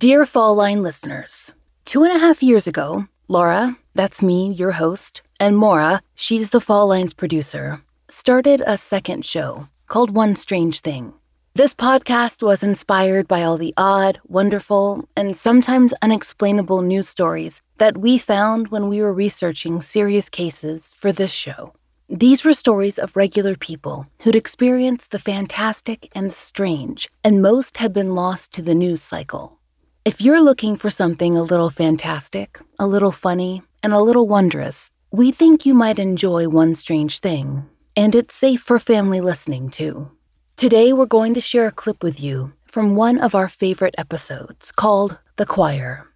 Dear Fall Line listeners, two and a half years ago, Laurah, that's me, your host, and Maura, she's the Fall Lines producer, started a second show called One Strange Thing. This podcast was inspired by all the odd, wonderful, and sometimes unexplainable news stories that we found when we were researching serious cases for this show. These were stories of regular people who'd experienced the fantastic and the strange, and most had been lost to the news cycle. If you're looking for something a little fantastic, a little funny, and a little wondrous, we think you might enjoy One Strange Thing. And it's safe for family listening, too. Today, we're going to share a clip with you from one of our favorite episodes called The Choir.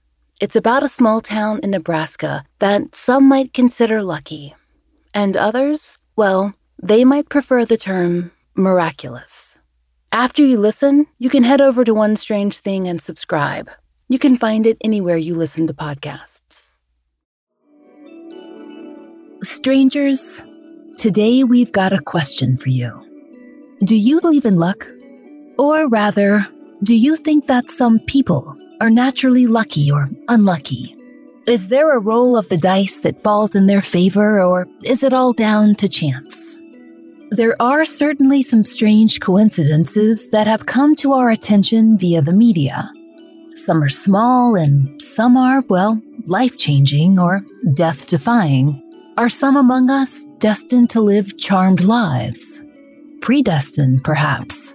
It's about a small town in Nebraska that some might consider lucky, and others, well, they might prefer the term miraculous. After you listen, you can head over to One Strange Thing and subscribe. You can find it anywhere you listen to podcasts. Strangers, today we've got a question for you. Do you believe in luck? Or rather, do you think that some people are naturally lucky or unlucky? Is there a roll of the dice that falls in their favor, or is it all down to chance? There are certainly some strange coincidences that have come to our attention via the media. Some are small, and some are, well, life changing or death defying. Are some among us destined to live charmed lives? predestined, perhaps?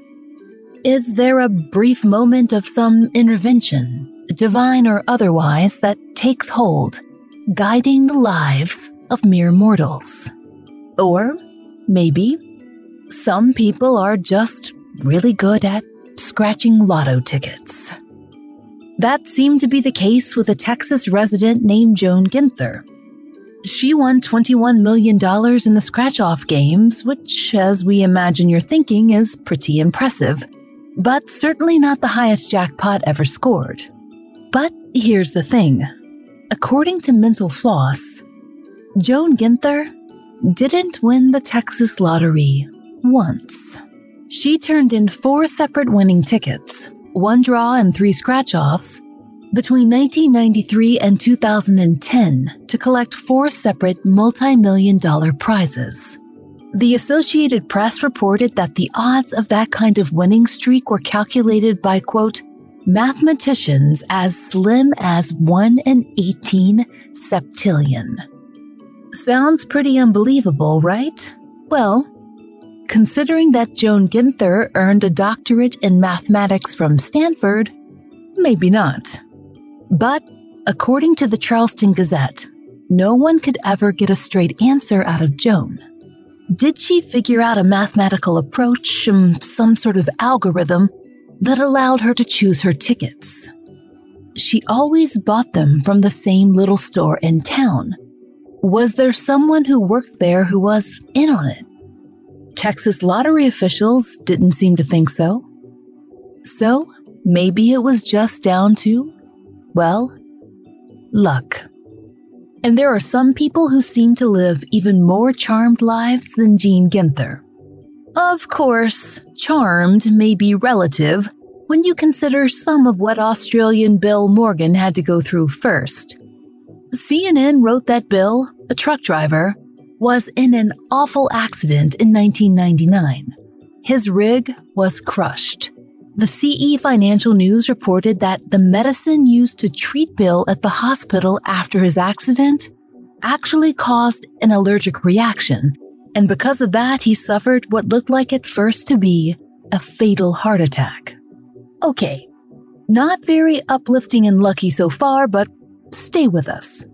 Is there a brief moment of some intervention, divine or otherwise, that takes hold, guiding the lives of mere mortals? Or maybe some people are just really good at scratching lotto tickets. That seemed to be the case with a Texas resident named Joan Ginther, she won $21 million in the scratch off games, which, as we imagine you're thinking, is pretty impressive, but certainly not the highest jackpot ever scored. But here's the thing according to Mental Floss, Joan Ginther didn't win the Texas lottery once. She turned in four separate winning tickets, one draw and three scratch offs, between 1993 and 2010 to collect four separate multi million dollar prizes. The Associated Press reported that the odds of that kind of winning streak were calculated by, quote, mathematicians as slim as 1 in 18 septillion. Sounds pretty unbelievable, right? Well, considering that Joan Ginther earned a doctorate in mathematics from Stanford, maybe not. But, according to the Charleston Gazette, no one could ever get a straight answer out of Joan. Did she figure out a mathematical approach, um, some sort of algorithm, that allowed her to choose her tickets? She always bought them from the same little store in town. Was there someone who worked there who was in on it? Texas lottery officials didn't seem to think so. So, maybe it was just down to well, luck. And there are some people who seem to live even more charmed lives than Jean Ginther. Of course, charmed may be relative when you consider some of what Australian Bill Morgan had to go through first. CNN wrote that Bill, a truck driver, was in an awful accident in 1999. His rig was crushed. The CE Financial News reported that the medicine used to treat Bill at the hospital after his accident actually caused an allergic reaction, and because of that, he suffered what looked like at first to be a fatal heart attack. Okay, not very uplifting and lucky so far, but stay with us.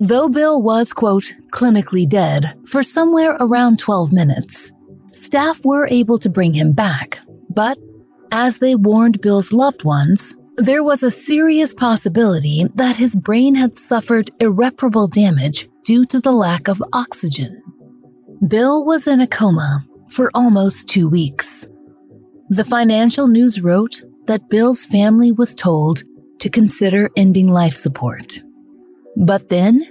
Though Bill was, quote, clinically dead for somewhere around 12 minutes, staff were able to bring him back, but as they warned Bill's loved ones, there was a serious possibility that his brain had suffered irreparable damage due to the lack of oxygen. Bill was in a coma for almost two weeks. The financial news wrote that Bill's family was told to consider ending life support. But then,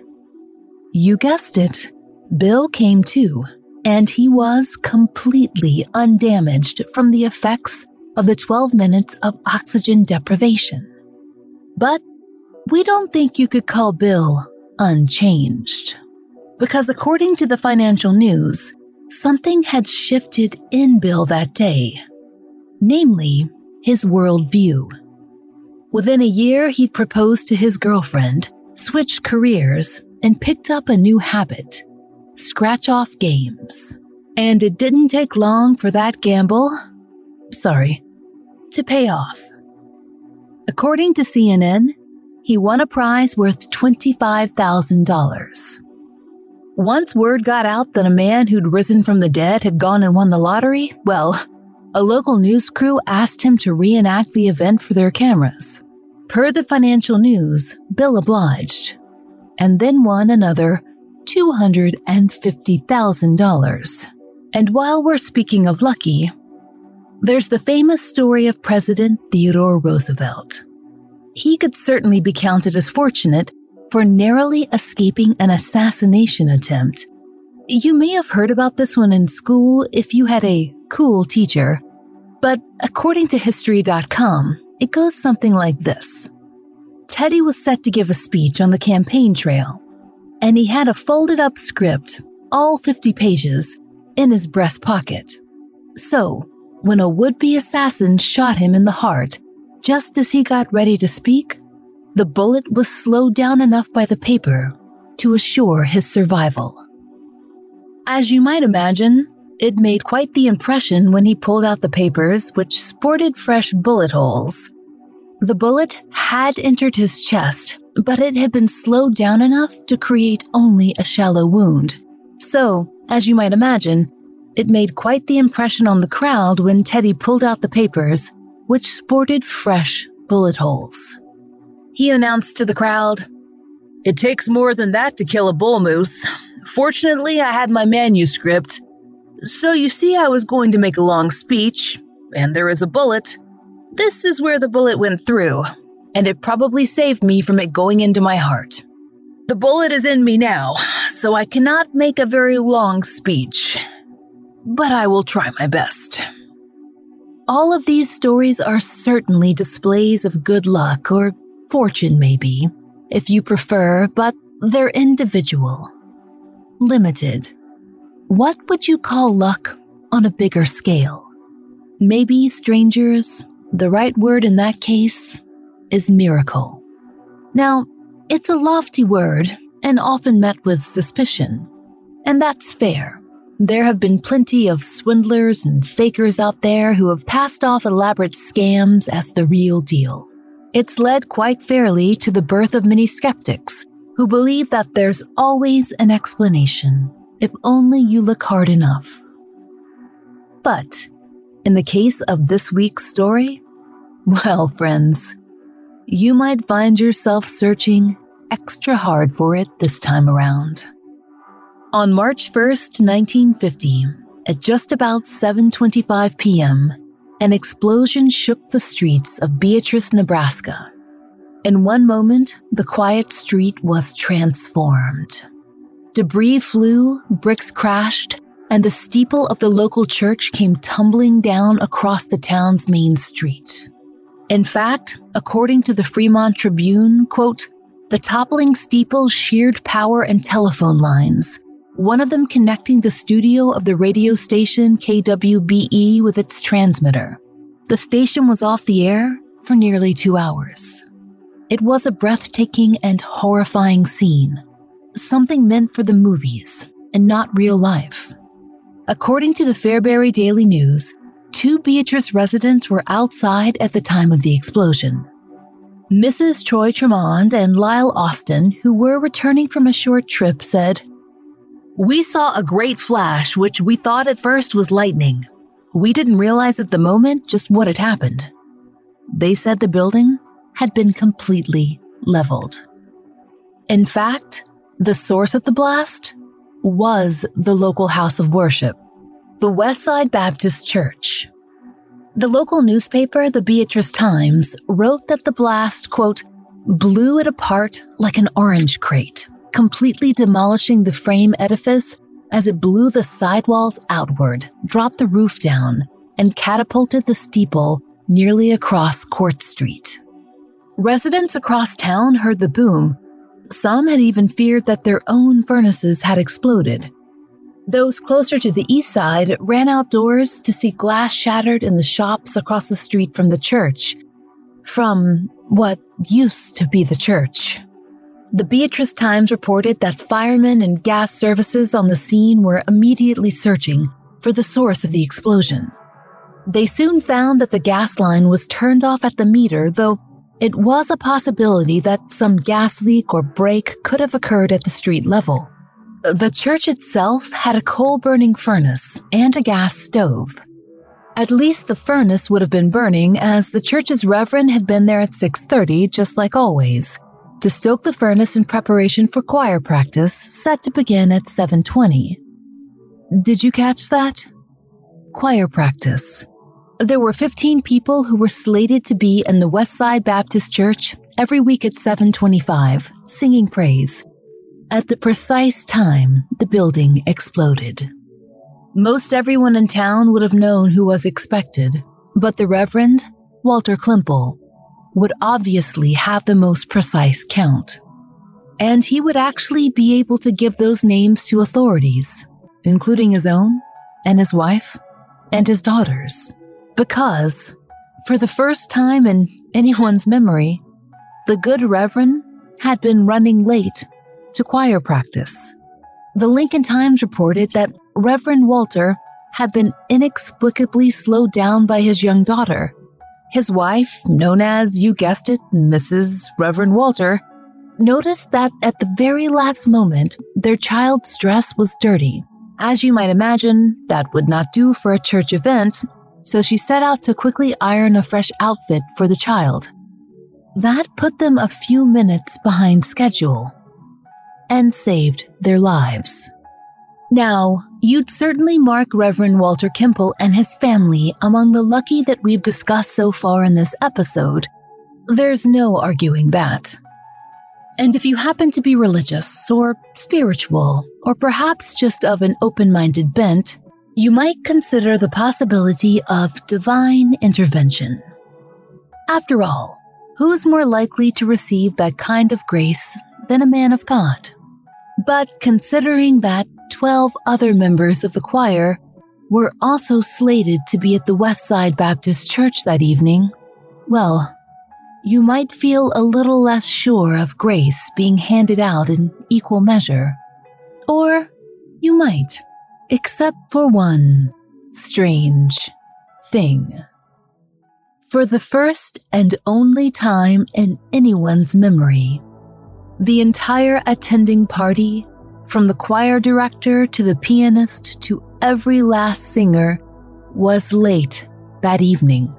you guessed it, Bill came to, and he was completely undamaged from the effects of the 12 minutes of oxygen deprivation. But we don't think you could call Bill unchanged. Because according to the financial news, something had shifted in Bill that day, namely, his worldview. Within a year, he'd proposed to his girlfriend, switched careers, and picked up a new habit scratch off games. And it didn't take long for that gamble, sorry, to pay off. According to CNN, he won a prize worth $25,000. Once word got out that a man who'd risen from the dead had gone and won the lottery, well, a local news crew asked him to reenact the event for their cameras. Per the financial news, Bill obliged, and then won another $250,000. And while we're speaking of lucky, there's the famous story of President Theodore Roosevelt. He could certainly be counted as fortunate for narrowly escaping an assassination attempt. You may have heard about this one in school if you had a cool teacher, but according to History.com, it goes something like this Teddy was set to give a speech on the campaign trail, and he had a folded up script, all 50 pages, in his breast pocket. So, when a would be assassin shot him in the heart, just as he got ready to speak, the bullet was slowed down enough by the paper to assure his survival. As you might imagine, it made quite the impression when he pulled out the papers, which sported fresh bullet holes. The bullet had entered his chest, but it had been slowed down enough to create only a shallow wound. So, as you might imagine, it made quite the impression on the crowd when Teddy pulled out the papers, which sported fresh bullet holes. He announced to the crowd, It takes more than that to kill a bull moose. Fortunately, I had my manuscript. So you see, I was going to make a long speech, and there is a bullet. This is where the bullet went through, and it probably saved me from it going into my heart. The bullet is in me now, so I cannot make a very long speech, but I will try my best. All of these stories are certainly displays of good luck or fortune, maybe, if you prefer, but they're individual, limited. What would you call luck on a bigger scale? Maybe, strangers, the right word in that case is miracle. Now, it's a lofty word and often met with suspicion, and that's fair. There have been plenty of swindlers and fakers out there who have passed off elaborate scams as the real deal. It's led quite fairly to the birth of many skeptics who believe that there's always an explanation if only you look hard enough. But in the case of this week's story, well, friends, you might find yourself searching extra hard for it this time around. On March 1st, 1950, at just about 7:25 p.m., an explosion shook the streets of Beatrice, Nebraska. In one moment, the quiet street was transformed. Debris flew, bricks crashed, and the steeple of the local church came tumbling down across the town's main street. In fact, according to the Fremont Tribune, quote, the toppling steeple sheared power and telephone lines, one of them connecting the studio of the radio station KWBE with its transmitter. The station was off the air for nearly two hours. It was a breathtaking and horrifying scene, something meant for the movies and not real life. According to the Fairbury Daily News, two Beatrice residents were outside at the time of the explosion. Mrs. Troy Tremond and Lyle Austin, who were returning from a short trip, said, we saw a great flash, which we thought at first was lightning. We didn't realize at the moment just what had happened. They said the building had been completely leveled. In fact, the source of the blast was the local house of worship, the Westside Baptist Church. The local newspaper, the Beatrice Times, wrote that the blast, quote, blew it apart like an orange crate completely demolishing the frame edifice as it blew the sidewalls outward, dropped the roof down, and catapulted the steeple nearly across Court Street. Residents across town heard the boom. Some had even feared that their own furnaces had exploded. Those closer to the east side ran outdoors to see glass shattered in the shops across the street from the church. From what used to be the church. The Beatrice Times reported that firemen and gas services on the scene were immediately searching for the source of the explosion. They soon found that the gas line was turned off at the meter, though it was a possibility that some gas leak or break could have occurred at the street level. The church itself had a coal burning furnace and a gas stove. At least the furnace would have been burning as the church's reverend had been there at 6:30 just like always to stoke the furnace in preparation for choir practice set to begin at 7:20. Did you catch that? Choir practice. There were 15 people who were slated to be in the Westside Baptist Church every week at 7:25 singing praise. At the precise time the building exploded. Most everyone in town would have known who was expected, but the Reverend Walter Klempel would obviously have the most precise count. And he would actually be able to give those names to authorities, including his own, and his wife, and his daughters. Because, for the first time in anyone's memory, the good Reverend had been running late to choir practice. The Lincoln Times reported that Reverend Walter had been inexplicably slowed down by his young daughter his wife, known as, you guessed it, Mrs. Reverend Walter, noticed that at the very last moment, their child's dress was dirty. As you might imagine, that would not do for a church event, so she set out to quickly iron a fresh outfit for the child. That put them a few minutes behind schedule and saved their lives. Now, you'd certainly mark Reverend Walter Klempel and his family among the lucky that we've discussed so far in this episode. There's no arguing that. And if you happen to be religious or spiritual, or perhaps just of an open minded bent, you might consider the possibility of divine intervention. After all, who's more likely to receive that kind of grace than a man of God? But considering that 12 other members of the choir were also slated to be at the Westside Baptist Church that evening, well, you might feel a little less sure of grace being handed out in equal measure. Or you might, except for one strange thing. For the first and only time in anyone's memory, the entire attending party from the choir director to the pianist to every last singer, was late that evening.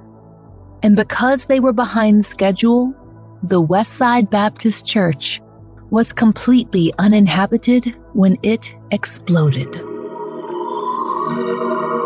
And because they were behind schedule, the Westside Baptist Church was completely uninhabited when it exploded. Música